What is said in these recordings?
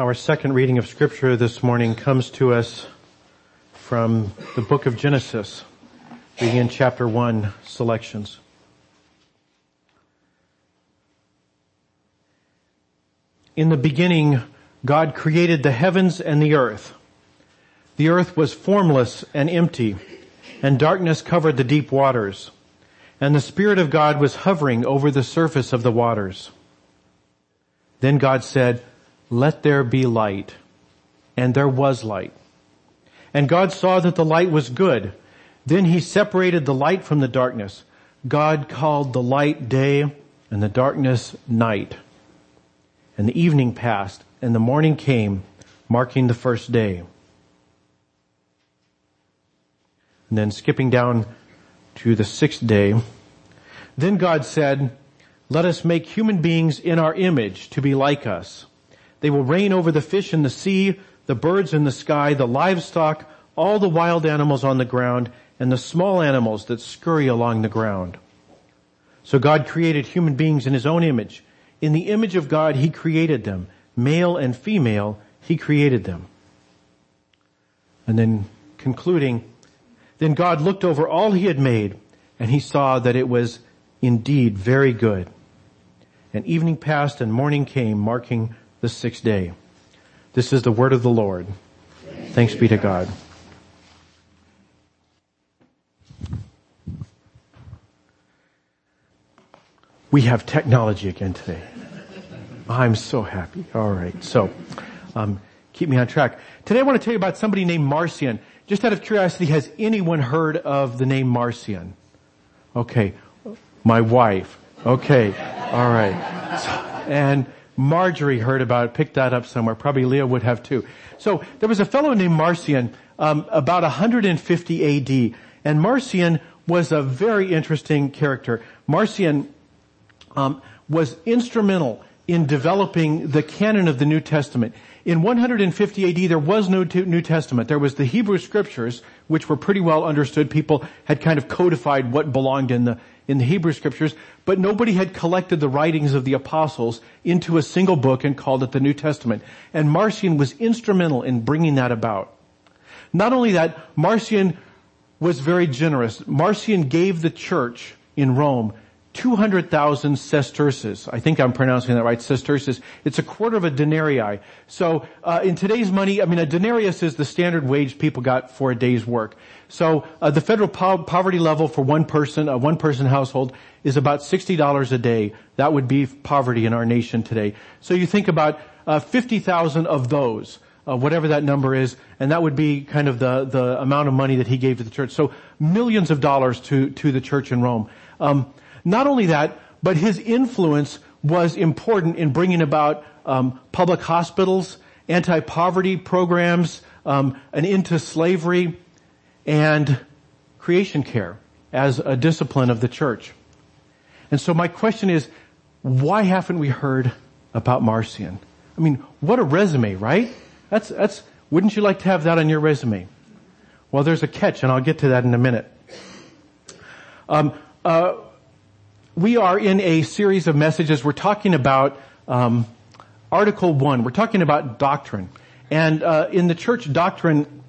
Our second reading of scripture this morning comes to us from the book of Genesis, beginning chapter 1 selections. In the beginning, God created the heavens and the earth. The earth was formless and empty, and darkness covered the deep waters, and the Spirit of God was hovering over the surface of the waters. Then God said, let there be light. And there was light. And God saw that the light was good. Then he separated the light from the darkness. God called the light day and the darkness night. And the evening passed and the morning came, marking the first day. And then skipping down to the sixth day, then God said, let us make human beings in our image to be like us they will reign over the fish in the sea, the birds in the sky, the livestock, all the wild animals on the ground, and the small animals that scurry along the ground. So God created human beings in His own image. In the image of God, He created them. Male and female, He created them. And then concluding, then God looked over all He had made, and He saw that it was indeed very good. And evening passed and morning came, marking the sixth day. This is the word of the Lord. Thanks be to God. We have technology again today. I'm so happy. All right. So, um, keep me on track. Today I want to tell you about somebody named Marcion. Just out of curiosity, has anyone heard of the name Marcion? Okay. My wife. Okay. All right. So, and Marjorie heard about it, picked that up somewhere. Probably Leah would have too. So there was a fellow named Marcion um, about 150 AD, and Marcion was a very interesting character. Marcion um, was instrumental in developing the canon of the New Testament. In 150 AD, there was no New Testament. There was the Hebrew scriptures, which were pretty well understood. People had kind of codified what belonged in the, in the Hebrew scriptures, but nobody had collected the writings of the apostles into a single book and called it the New Testament. And Marcion was instrumental in bringing that about. Not only that, Marcion was very generous. Marcion gave the church in Rome 200,000 sesterces. I think I'm pronouncing that right, sesterces. It's a quarter of a denarii. So, uh, in today's money, I mean, a denarius is the standard wage people got for a day's work. So, uh, the federal po- poverty level for one person, a one person household is about $60 a day. That would be poverty in our nation today. So you think about, uh, 50,000 of those. Uh, whatever that number is, and that would be kind of the, the amount of money that he gave to the church. So millions of dollars to, to the church in Rome. Um, not only that, but his influence was important in bringing about um, public hospitals, anti-poverty programs, um, an end to slavery, and creation care as a discipline of the church. And so my question is, why haven't we heard about Marcion? I mean, what a resume, right? That's, that's, wouldn't you like to have that on your resume? Well, there's a catch, and I'll get to that in a minute. Um, uh, we are in a series of messages. We're talking about um, Article One. We're talking about doctrine, and uh, in the church, doctrine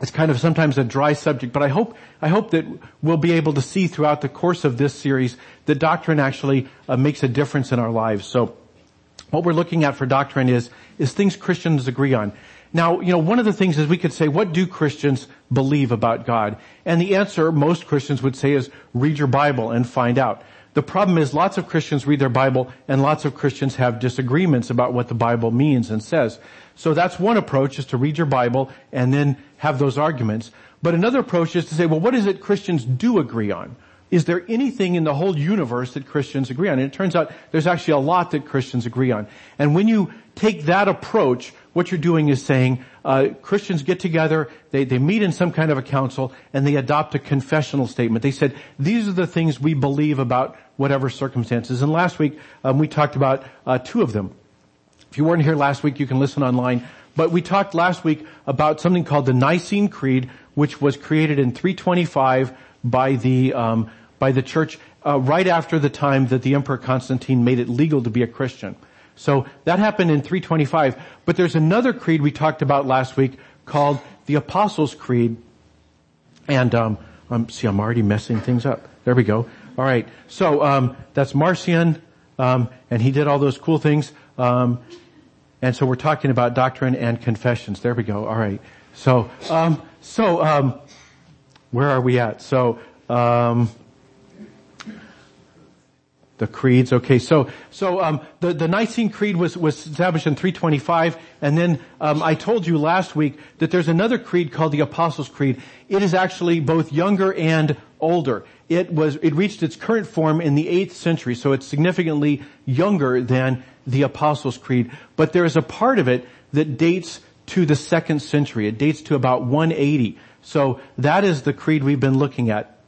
is kind of sometimes a dry subject. But I hope I hope that we'll be able to see throughout the course of this series that doctrine actually uh, makes a difference in our lives. So, what we're looking at for doctrine is is things Christians agree on. Now, you know, one of the things is we could say, what do Christians believe about God? And the answer most Christians would say is read your Bible and find out. The problem is lots of Christians read their Bible and lots of Christians have disagreements about what the Bible means and says. So that's one approach is to read your Bible and then have those arguments. But another approach is to say, well, what is it Christians do agree on? Is there anything in the whole universe that Christians agree on? And it turns out there's actually a lot that Christians agree on. And when you take that approach, what you're doing is saying, uh, Christians get together, they, they meet in some kind of a council, and they adopt a confessional statement. They said, these are the things we believe about whatever circumstances. And last week, um, we talked about uh, two of them. If you weren't here last week, you can listen online. But we talked last week about something called the Nicene Creed, which was created in 325 by the um, by the church uh, right after the time that the Emperor Constantine made it legal to be a Christian. So that happened in 325. But there's another creed we talked about last week called the Apostles' Creed. And um, um, see, I'm already messing things up. There we go. All right. So um, that's Marcion, um, and he did all those cool things. Um, and so we're talking about doctrine and confessions. There we go. All right. So um, so where are we at? So the creeds. Okay, so so um, the the Nicene Creed was was established in 325, and then um, I told you last week that there's another creed called the Apostles' Creed. It is actually both younger and older. It was it reached its current form in the eighth century, so it's significantly younger than the Apostles' Creed. But there is a part of it that dates to the second century. It dates to about 180. So that is the creed we've been looking at.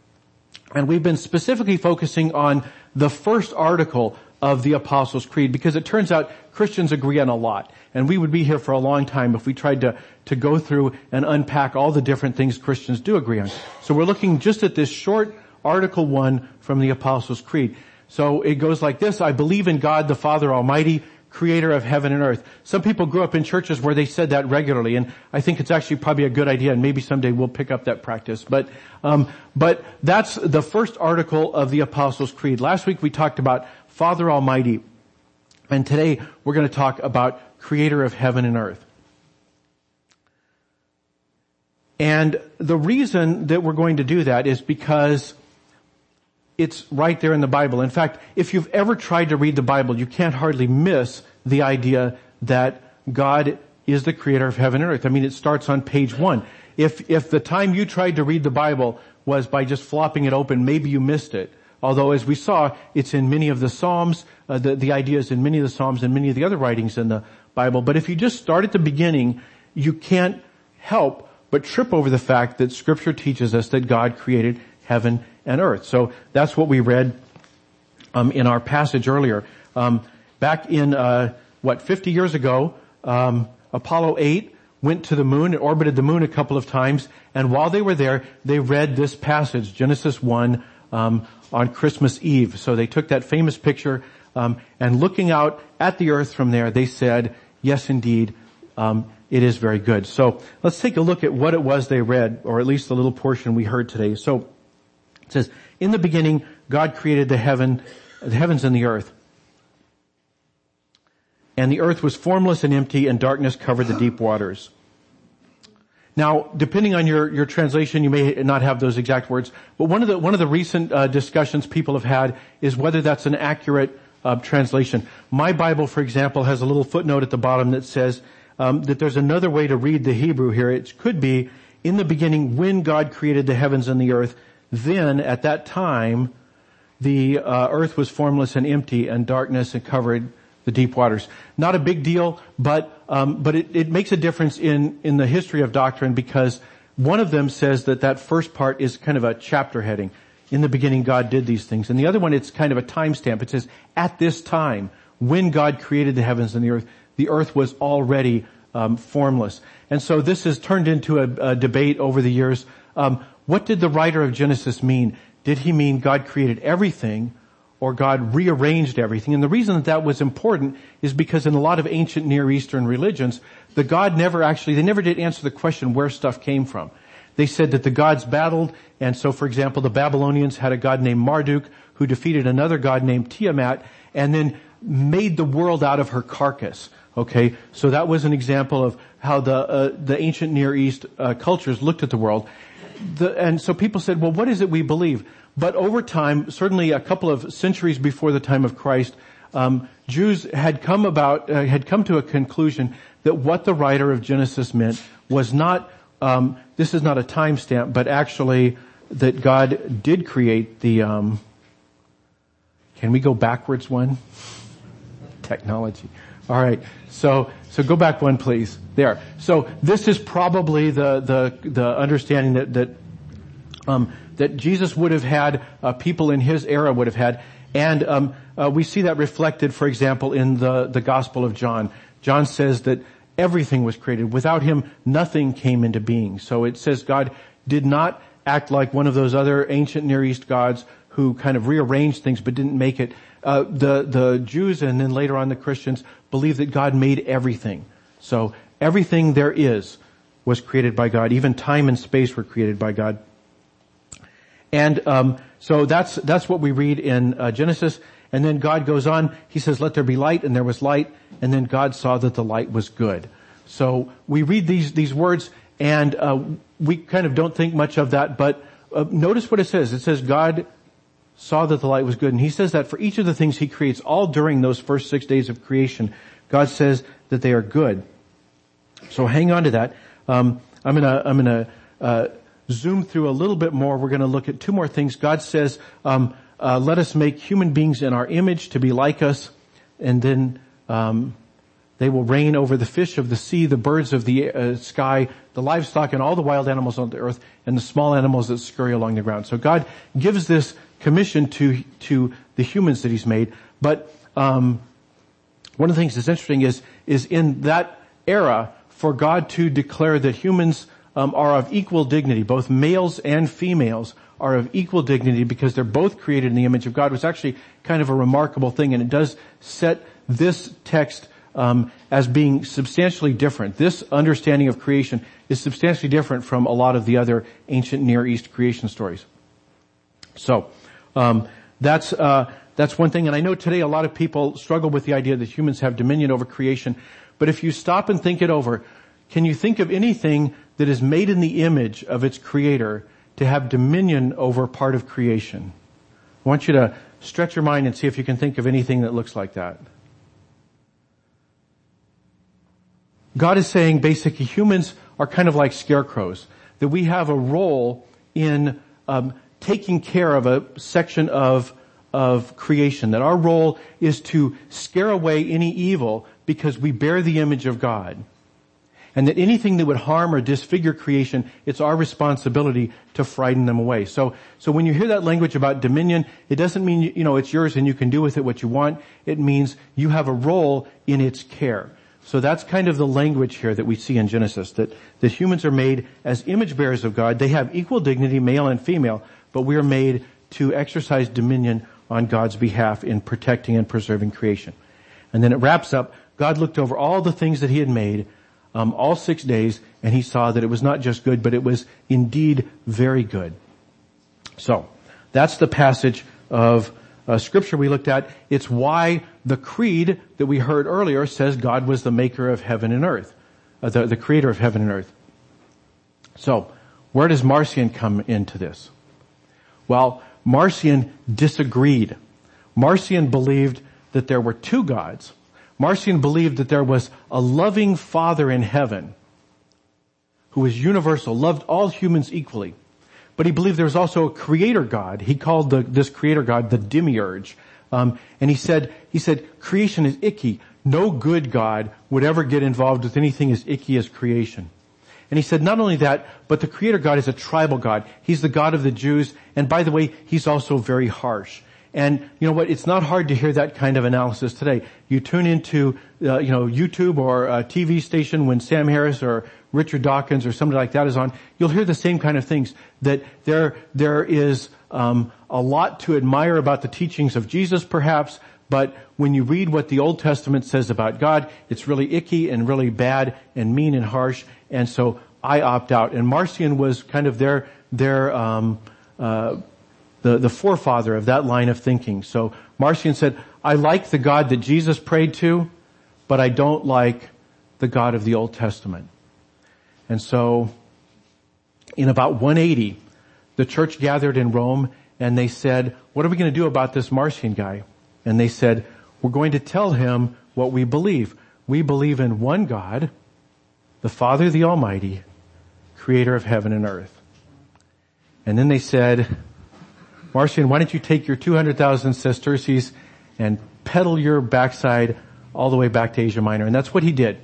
And we've been specifically focusing on the first article of the Apostles' Creed because it turns out Christians agree on a lot. And we would be here for a long time if we tried to, to go through and unpack all the different things Christians do agree on. So we're looking just at this short article one from the Apostles' Creed. So it goes like this, I believe in God the Father Almighty, creator of heaven and earth. Some people grew up in churches where they said that regularly, and I think it's actually probably a good idea, and maybe someday we'll pick up that practice. But, um, but that's the first article of the Apostles' Creed. Last week we talked about Father Almighty, and today we're going to talk about creator of heaven and earth. And the reason that we're going to do that is because it's right there in the Bible. In fact, if you've ever tried to read the Bible, you can't hardly miss the idea that God is the creator of heaven and earth. I mean, it starts on page one. If, if the time you tried to read the Bible was by just flopping it open, maybe you missed it. Although as we saw, it's in many of the Psalms, uh, the, the idea is in many of the Psalms and many of the other writings in the Bible. But if you just start at the beginning, you can't help but trip over the fact that scripture teaches us that God created heaven and earth. So that's what we read um, in our passage earlier. Um, back in uh, what 50 years ago, um, Apollo 8 went to the moon and orbited the moon a couple of times, and while they were there, they read this passage, Genesis 1, um, on Christmas Eve. So they took that famous picture, um, and looking out at the earth from there, they said, "Yes, indeed." Um, it is very good. So let's take a look at what it was they read, or at least the little portion we heard today. So it says, in the beginning, God created the heaven, the heavens and the earth. And the earth was formless and empty and darkness covered the deep waters. Now, depending on your, your translation, you may not have those exact words, but one of the, one of the recent uh, discussions people have had is whether that's an accurate uh, translation. My Bible, for example, has a little footnote at the bottom that says um, that there's another way to read the Hebrew here. It could be, in the beginning, when God created the heavens and the earth, then at that time, the uh, earth was formless and empty and darkness had covered the deep waters. Not a big deal, but um, but it, it makes a difference in in the history of doctrine because one of them says that that first part is kind of a chapter heading. In the beginning, God did these things, and the other one it's kind of a timestamp. It says at this time when God created the heavens and the earth, the earth was already um, formless. And so this has turned into a, a debate over the years. Um, what did the writer of Genesis mean? Did he mean God created everything or God rearranged everything? And the reason that that was important is because in a lot of ancient Near Eastern religions, the God never actually, they never did answer the question where stuff came from. They said that the gods battled, and so for example, the Babylonians had a god named Marduk who defeated another god named Tiamat and then made the world out of her carcass. Okay, so that was an example of how the uh, the ancient Near East uh, cultures looked at the world the, and so people said, well, what is it we believe? But over time, certainly a couple of centuries before the time of Christ, um, Jews had come about, uh, had come to a conclusion that what the writer of Genesis meant was not, um, this is not a timestamp, but actually that God did create the, um, can we go backwards one? Technology. All right. So, so go back one, please. There. So this is probably the the the understanding that that um, that Jesus would have had, uh, people in his era would have had, and um, uh, we see that reflected, for example, in the the Gospel of John. John says that everything was created. Without him, nothing came into being. So it says God did not act like one of those other ancient Near East gods who kind of rearranged things but didn't make it. Uh, the the Jews and then later on the Christians believe that God made everything. So everything there is was created by God. Even time and space were created by God. And um, so that's that's what we read in uh, Genesis. And then God goes on. He says, "Let there be light," and there was light. And then God saw that the light was good. So we read these these words, and uh, we kind of don't think much of that. But uh, notice what it says. It says God saw that the light was good, and He says that for each of the things He creates, all during those first six days of creation, God says that they are good. So hang on to that. Um, I'm gonna I'm gonna uh, zoom through a little bit more. We're going to look at two more things. God says, um, uh, "Let us make human beings in our image to be like us," and then um, they will reign over the fish of the sea, the birds of the uh, sky, the livestock, and all the wild animals on the earth, and the small animals that scurry along the ground. So God gives this commission to to the humans that He's made. But um, one of the things that's interesting is is in that era for God to declare that humans um, are of equal dignity, both males and females are of equal dignity because they're both created in the image of God was actually kind of a remarkable thing, and it does set this text um, as being substantially different. This understanding of creation is substantially different from a lot of the other ancient Near East creation stories. So um, that's uh, that's one thing, and I know today a lot of people struggle with the idea that humans have dominion over creation. But if you stop and think it over, can you think of anything that is made in the image of its creator to have dominion over part of creation? I want you to stretch your mind and see if you can think of anything that looks like that. God is saying basically humans are kind of like scarecrows, that we have a role in um, taking care of a section of of creation, that our role is to scare away any evil because we bear the image of God. And that anything that would harm or disfigure creation, it's our responsibility to frighten them away. So, so when you hear that language about dominion, it doesn't mean, you know, it's yours and you can do with it what you want. It means you have a role in its care. So that's kind of the language here that we see in Genesis, that, that humans are made as image bearers of God. They have equal dignity, male and female, but we are made to exercise dominion on God's behalf in protecting and preserving creation. And then it wraps up, God looked over all the things that he had made, um, all six days, and he saw that it was not just good, but it was indeed very good. So, that's the passage of uh, scripture we looked at. It's why the creed that we heard earlier says God was the maker of heaven and earth, uh, the, the creator of heaven and earth. So, where does Marcion come into this? Well, Marcion disagreed. Marcion believed that there were two gods. Marcion believed that there was a loving father in heaven who was universal, loved all humans equally. But he believed there was also a creator God. He called the, this creator God the demiurge. Um, and he said, he said, creation is icky. No good God would ever get involved with anything as icky as creation. And he said not only that, but the creator God is a tribal God. He's the God of the Jews. And by the way, he's also very harsh. And you know what? It's not hard to hear that kind of analysis today. You tune into, uh, you know, YouTube or a TV station when Sam Harris or Richard Dawkins or somebody like that is on. You'll hear the same kind of things. That there, there is um, a lot to admire about the teachings of Jesus, perhaps. But when you read what the Old Testament says about God, it's really icky and really bad and mean and harsh. And so I opt out. And Marcion was kind of their, their, um, uh, the, the forefather of that line of thinking. So Marcion said, I like the God that Jesus prayed to, but I don't like the God of the Old Testament. And so in about 180, the church gathered in Rome and they said, what are we going to do about this Marcion guy? And they said, we're going to tell him what we believe. We believe in one God, the Father, the Almighty, creator of heaven and earth. And then they said, Marcion, why don't you take your 200,000 sesterces and pedal your backside all the way back to Asia Minor? And that's what he did.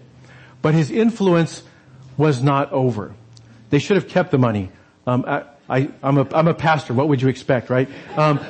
But his influence was not over. They should have kept the money. Um, I, am a, I'm a pastor. What would you expect, right? Um,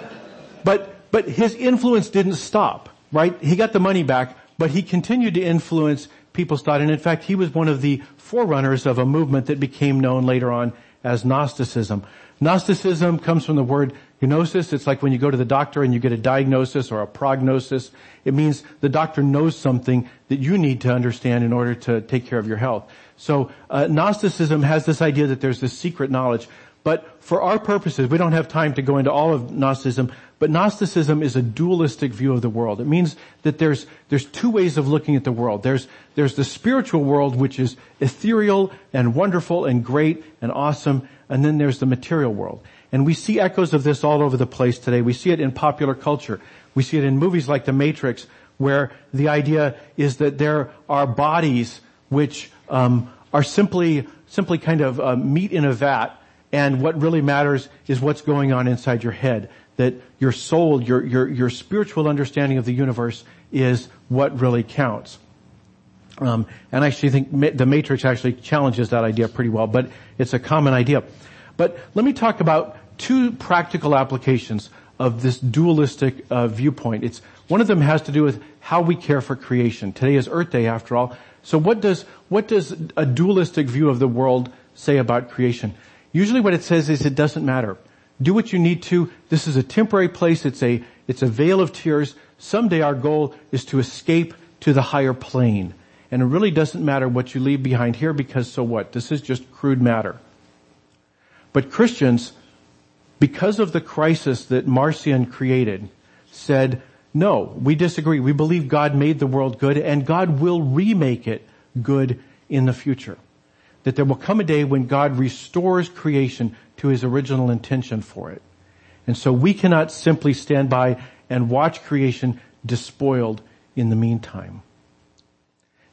but, but his influence didn't stop, right? He got the money back, but he continued to influence people's thought. And in fact, he was one of the forerunners of a movement that became known later on as Gnosticism. Gnosticism comes from the word gnosis. It's like when you go to the doctor and you get a diagnosis or a prognosis. It means the doctor knows something that you need to understand in order to take care of your health. So uh, Gnosticism has this idea that there's this secret knowledge. But for our purposes, we don't have time to go into all of Gnosticism, but Gnosticism is a dualistic view of the world. It means that there's, there's two ways of looking at the world. There's, there's the spiritual world, which is ethereal and wonderful and great and awesome, and then there's the material world. And we see echoes of this all over the place today. We see it in popular culture. We see it in movies like The Matrix, where the idea is that there are bodies which um, are simply simply kind of uh, meat in a vat, and what really matters is what's going on inside your head. That your soul, your your your spiritual understanding of the universe is what really counts. Um, and I actually think the Matrix actually challenges that idea pretty well, but it's a common idea. But let me talk about two practical applications of this dualistic uh, viewpoint. It's one of them has to do with how we care for creation. Today is Earth Day, after all. So what does what does a dualistic view of the world say about creation? Usually, what it says is it doesn't matter. Do what you need to. This is a temporary place. It's a it's a vale of tears. Someday our goal is to escape to the higher plane. And it really doesn't matter what you leave behind here because so what? This is just crude matter. But Christians, because of the crisis that Marcion created, said, no, we disagree. We believe God made the world good and God will remake it good in the future. That there will come a day when God restores creation to his original intention for it. And so we cannot simply stand by and watch creation despoiled in the meantime.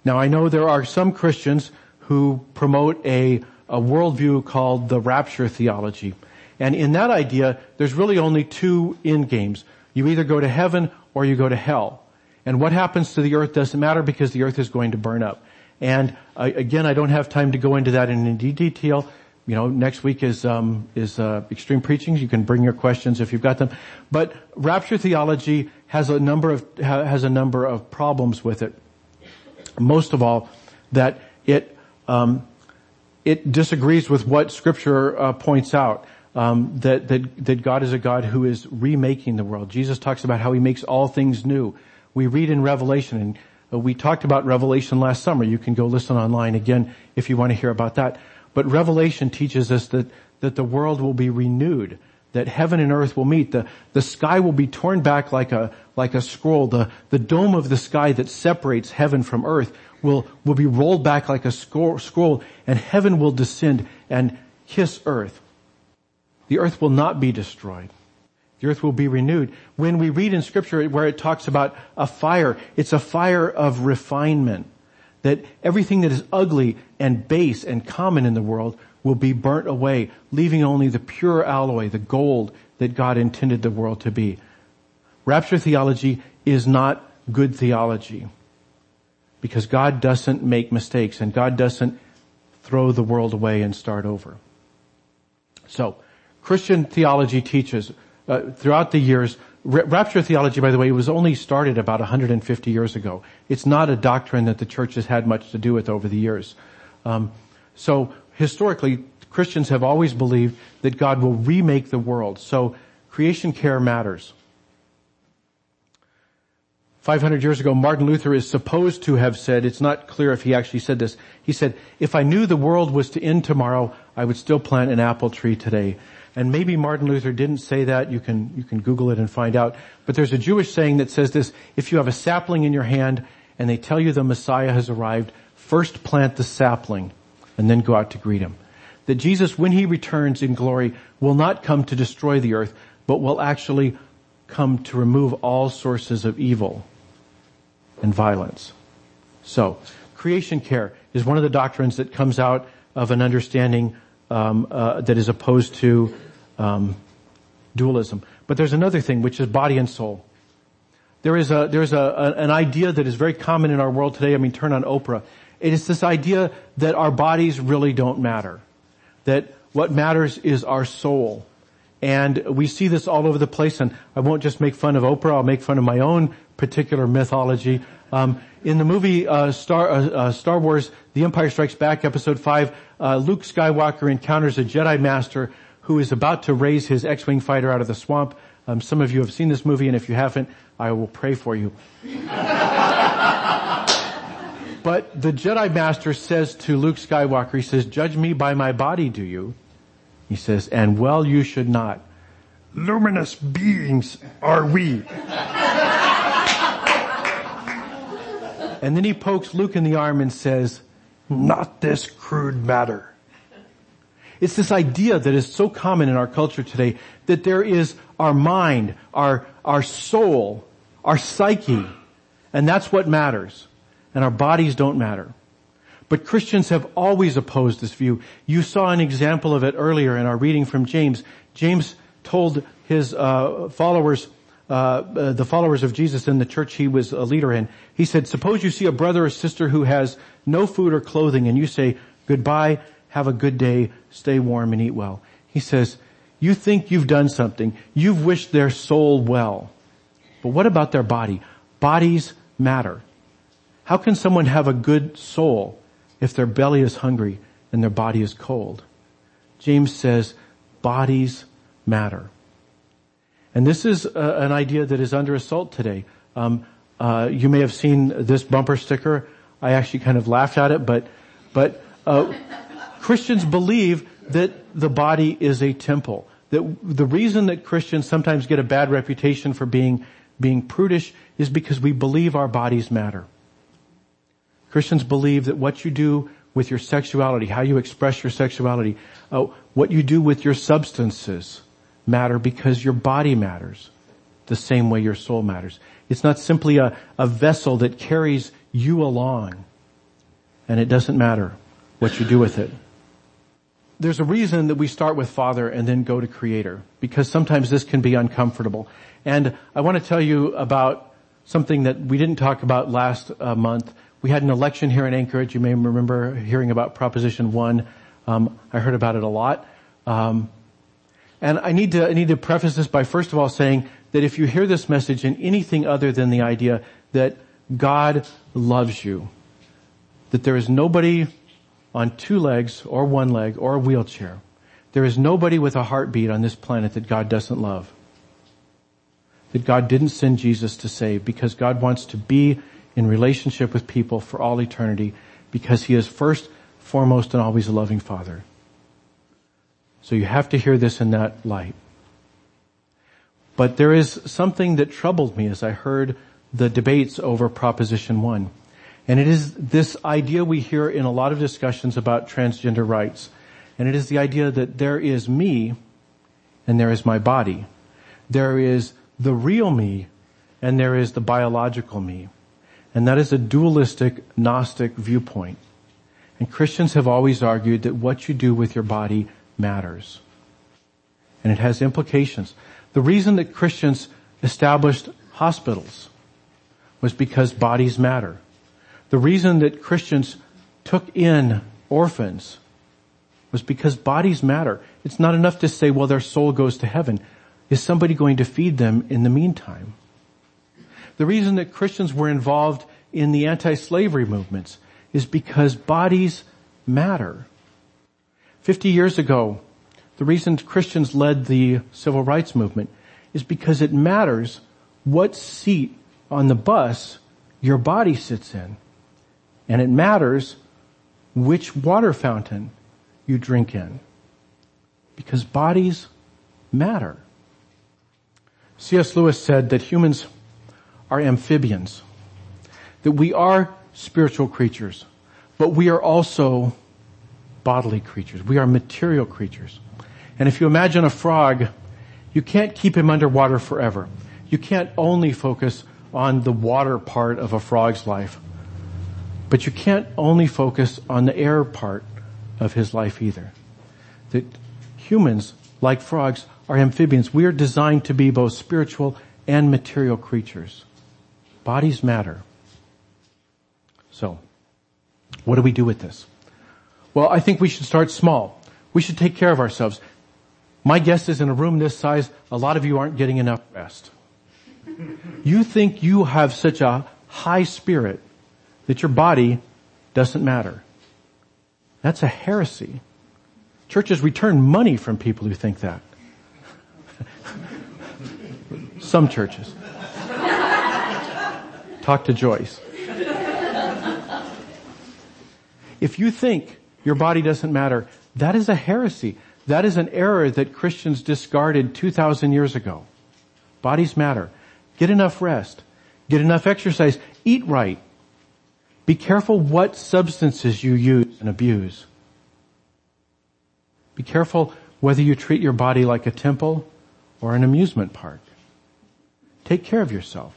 Now I know there are some Christians who promote a, a worldview called the rapture theology. And in that idea, there's really only two end games. You either go to heaven or you go to hell. And what happens to the earth doesn't matter because the earth is going to burn up. And uh, again, I don't have time to go into that in any detail. You know, next week is um, is uh, extreme preaching. You can bring your questions if you've got them. But rapture theology has a number of has a number of problems with it most of all, that it um, it disagrees with what Scripture uh, points out. Um, that that that God is a God who is remaking the world. Jesus talks about how He makes all things new. We read in Revelation, and Uh, we talked about Revelation last summer. You can go listen online again if you want to hear about that. But Revelation teaches us that that the world will be renewed that heaven and earth will meet. The, the sky will be torn back like a, like a scroll. The, the dome of the sky that separates heaven from earth will, will be rolled back like a scroll, scroll and heaven will descend and kiss earth. The earth will not be destroyed. The earth will be renewed. When we read in scripture where it talks about a fire, it's a fire of refinement. That everything that is ugly and base and common in the world will be burnt away, leaving only the pure alloy, the gold that God intended the world to be. Rapture theology is not good theology because God doesn't make mistakes and God doesn't throw the world away and start over. So, Christian theology teaches uh, throughout the years. Rapture theology, by the way, was only started about 150 years ago. It's not a doctrine that the church has had much to do with over the years. Um, so historically, Christians have always believed that God will remake the world. So creation care matters. 500 years ago, Martin Luther is supposed to have said, it's not clear if he actually said this, he said, if I knew the world was to end tomorrow, I would still plant an apple tree today. And maybe Martin Luther didn't say that, you can, you can Google it and find out. But there's a Jewish saying that says this, if you have a sapling in your hand and they tell you the Messiah has arrived, first plant the sapling and then go out to greet him. That Jesus, when he returns in glory, will not come to destroy the earth, but will actually come to remove all sources of evil and violence. So, creation care is one of the doctrines that comes out of an understanding um, uh, that is opposed to um, dualism. But there's another thing, which is body and soul. There is a there's a, a, an idea that is very common in our world today. I mean, turn on Oprah. It is this idea that our bodies really don't matter. That what matters is our soul. And we see this all over the place and I won't just make fun of Oprah, I'll make fun of my own particular mythology. Um, in the movie uh, Star, uh, uh, Star Wars: The Empire Strikes Back, Episode Five, uh, Luke Skywalker encounters a Jedi Master who is about to raise his X-Wing fighter out of the swamp. Um, some of you have seen this movie and if you haven't, I will pray for you. but the Jedi Master says to Luke Skywalker, he says, judge me by my body, do you? He says, and well you should not. Luminous beings are we. and then he pokes Luke in the arm and says, not this crude matter. It's this idea that is so common in our culture today that there is our mind, our, our soul, our psyche, and that's what matters. And our bodies don't matter. But Christians have always opposed this view. You saw an example of it earlier in our reading from James. James told his uh, followers, uh, uh, the followers of Jesus in the church he was a leader in, he said, suppose you see a brother or sister who has no food or clothing and you say, goodbye, have a good day, stay warm and eat well. He says, you think you've done something. You've wished their soul well. But what about their body? Bodies matter. How can someone have a good soul if their belly is hungry and their body is cold? James says, bodies matter. And this is uh, an idea that is under assault today. Um, uh, you may have seen this bumper sticker. I actually kind of laughed at it, but but uh, Christians believe that the body is a temple. That the reason that Christians sometimes get a bad reputation for being being prudish is because we believe our bodies matter. Christians believe that what you do with your sexuality, how you express your sexuality, uh, what you do with your substances, matter because your body matters the same way your soul matters. It's not simply a, a vessel that carries you along and it doesn't matter what you do with it. There's a reason that we start with Father and then go to Creator because sometimes this can be uncomfortable. And I want to tell you about something that we didn't talk about last uh, month. We had an election here in Anchorage. You may remember hearing about Proposition 1. Um, I heard about it a lot. Um, and I need to, I need to preface this by first of all saying that if you hear this message in anything other than the idea that God loves you, that there is nobody on two legs or one leg or a wheelchair, there is nobody with a heartbeat on this planet that God doesn't love. That God didn't send Jesus to save because God wants to be in relationship with people for all eternity because he is first, foremost, and always a loving father. So you have to hear this in that light. But there is something that troubled me as I heard the debates over Proposition 1. And it is this idea we hear in a lot of discussions about transgender rights. And it is the idea that there is me and there is my body. There is the real me and there is the biological me. And that is a dualistic Gnostic viewpoint. And Christians have always argued that what you do with your body matters. And it has implications. The reason that Christians established hospitals was because bodies matter. The reason that Christians took in orphans was because bodies matter. It's not enough to say, well, their soul goes to heaven. Is somebody going to feed them in the meantime? The reason that Christians were involved in the anti-slavery movements is because bodies matter. 50 years ago, the reason Christians led the civil rights movement is because it matters what seat on the bus your body sits in. And it matters which water fountain you drink in. Because bodies matter. C.S. Lewis said that humans are amphibians. That we are spiritual creatures, but we are also bodily creatures. We are material creatures. And if you imagine a frog, you can't keep him underwater forever. You can't only focus on the water part of a frog's life. But you can't only focus on the air part of his life either. That humans, like frogs, are amphibians. We are designed to be both spiritual and material creatures. Bodies matter. So, what do we do with this? Well, I think we should start small. We should take care of ourselves. My guess is in a room this size, a lot of you aren't getting enough rest. You think you have such a high spirit that your body doesn't matter. That's a heresy. Churches return money from people who think that. Some churches. Talk to Joyce. If you think your body doesn't matter, that is a heresy. That is an error that Christians discarded 2,000 years ago. Bodies matter. Get enough rest. Get enough exercise. Eat right. Be careful what substances you use and abuse. Be careful whether you treat your body like a temple or an amusement park. Take care of yourself.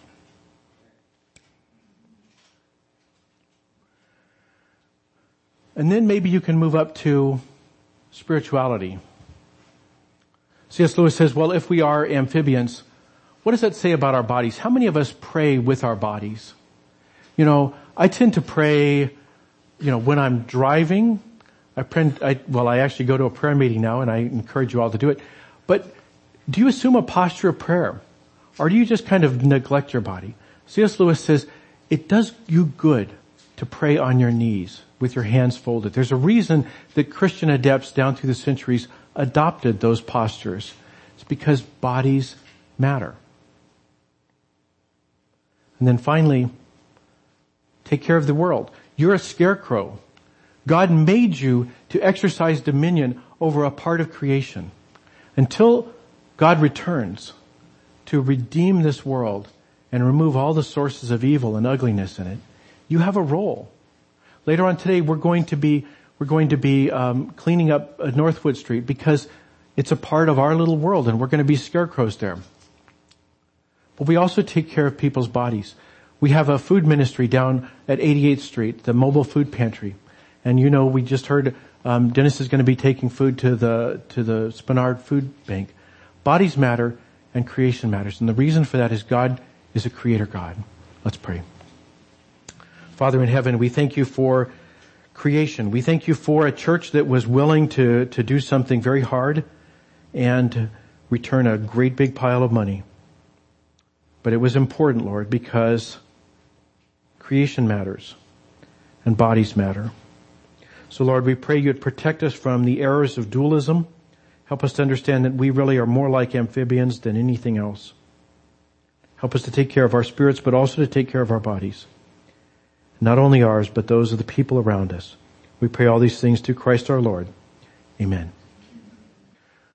And then maybe you can move up to spirituality. C.S. Lewis says, well, if we are amphibians, what does that say about our bodies? How many of us pray with our bodies? You know, I tend to pray, you know, when I'm driving. I, pray, I well, I actually go to a prayer meeting now and I encourage you all to do it. But do you assume a posture of prayer? Or do you just kind of neglect your body? C.S. Lewis says, it does you good to pray on your knees with your hands folded. There's a reason that Christian adepts down through the centuries adopted those postures. It's because bodies matter. And then finally, take care of the world. You're a scarecrow. God made you to exercise dominion over a part of creation. Until God returns to redeem this world and remove all the sources of evil and ugliness in it, you have a role. Later on today, we're going to be we're going to be um, cleaning up Northwood Street because it's a part of our little world, and we're going to be scarecrows there. But we also take care of people's bodies. We have a food ministry down at 88th Street, the mobile food pantry, and you know we just heard um, Dennis is going to be taking food to the to the Spenard Food Bank. Bodies matter, and creation matters, and the reason for that is God is a creator God. Let's pray. Father in heaven, we thank you for creation. We thank you for a church that was willing to, to do something very hard and return a great big pile of money. But it was important, Lord, because creation matters and bodies matter. So Lord, we pray you'd protect us from the errors of dualism. Help us to understand that we really are more like amphibians than anything else. Help us to take care of our spirits, but also to take care of our bodies not only ours, but those of the people around us. We pray all these things through Christ our Lord. Amen.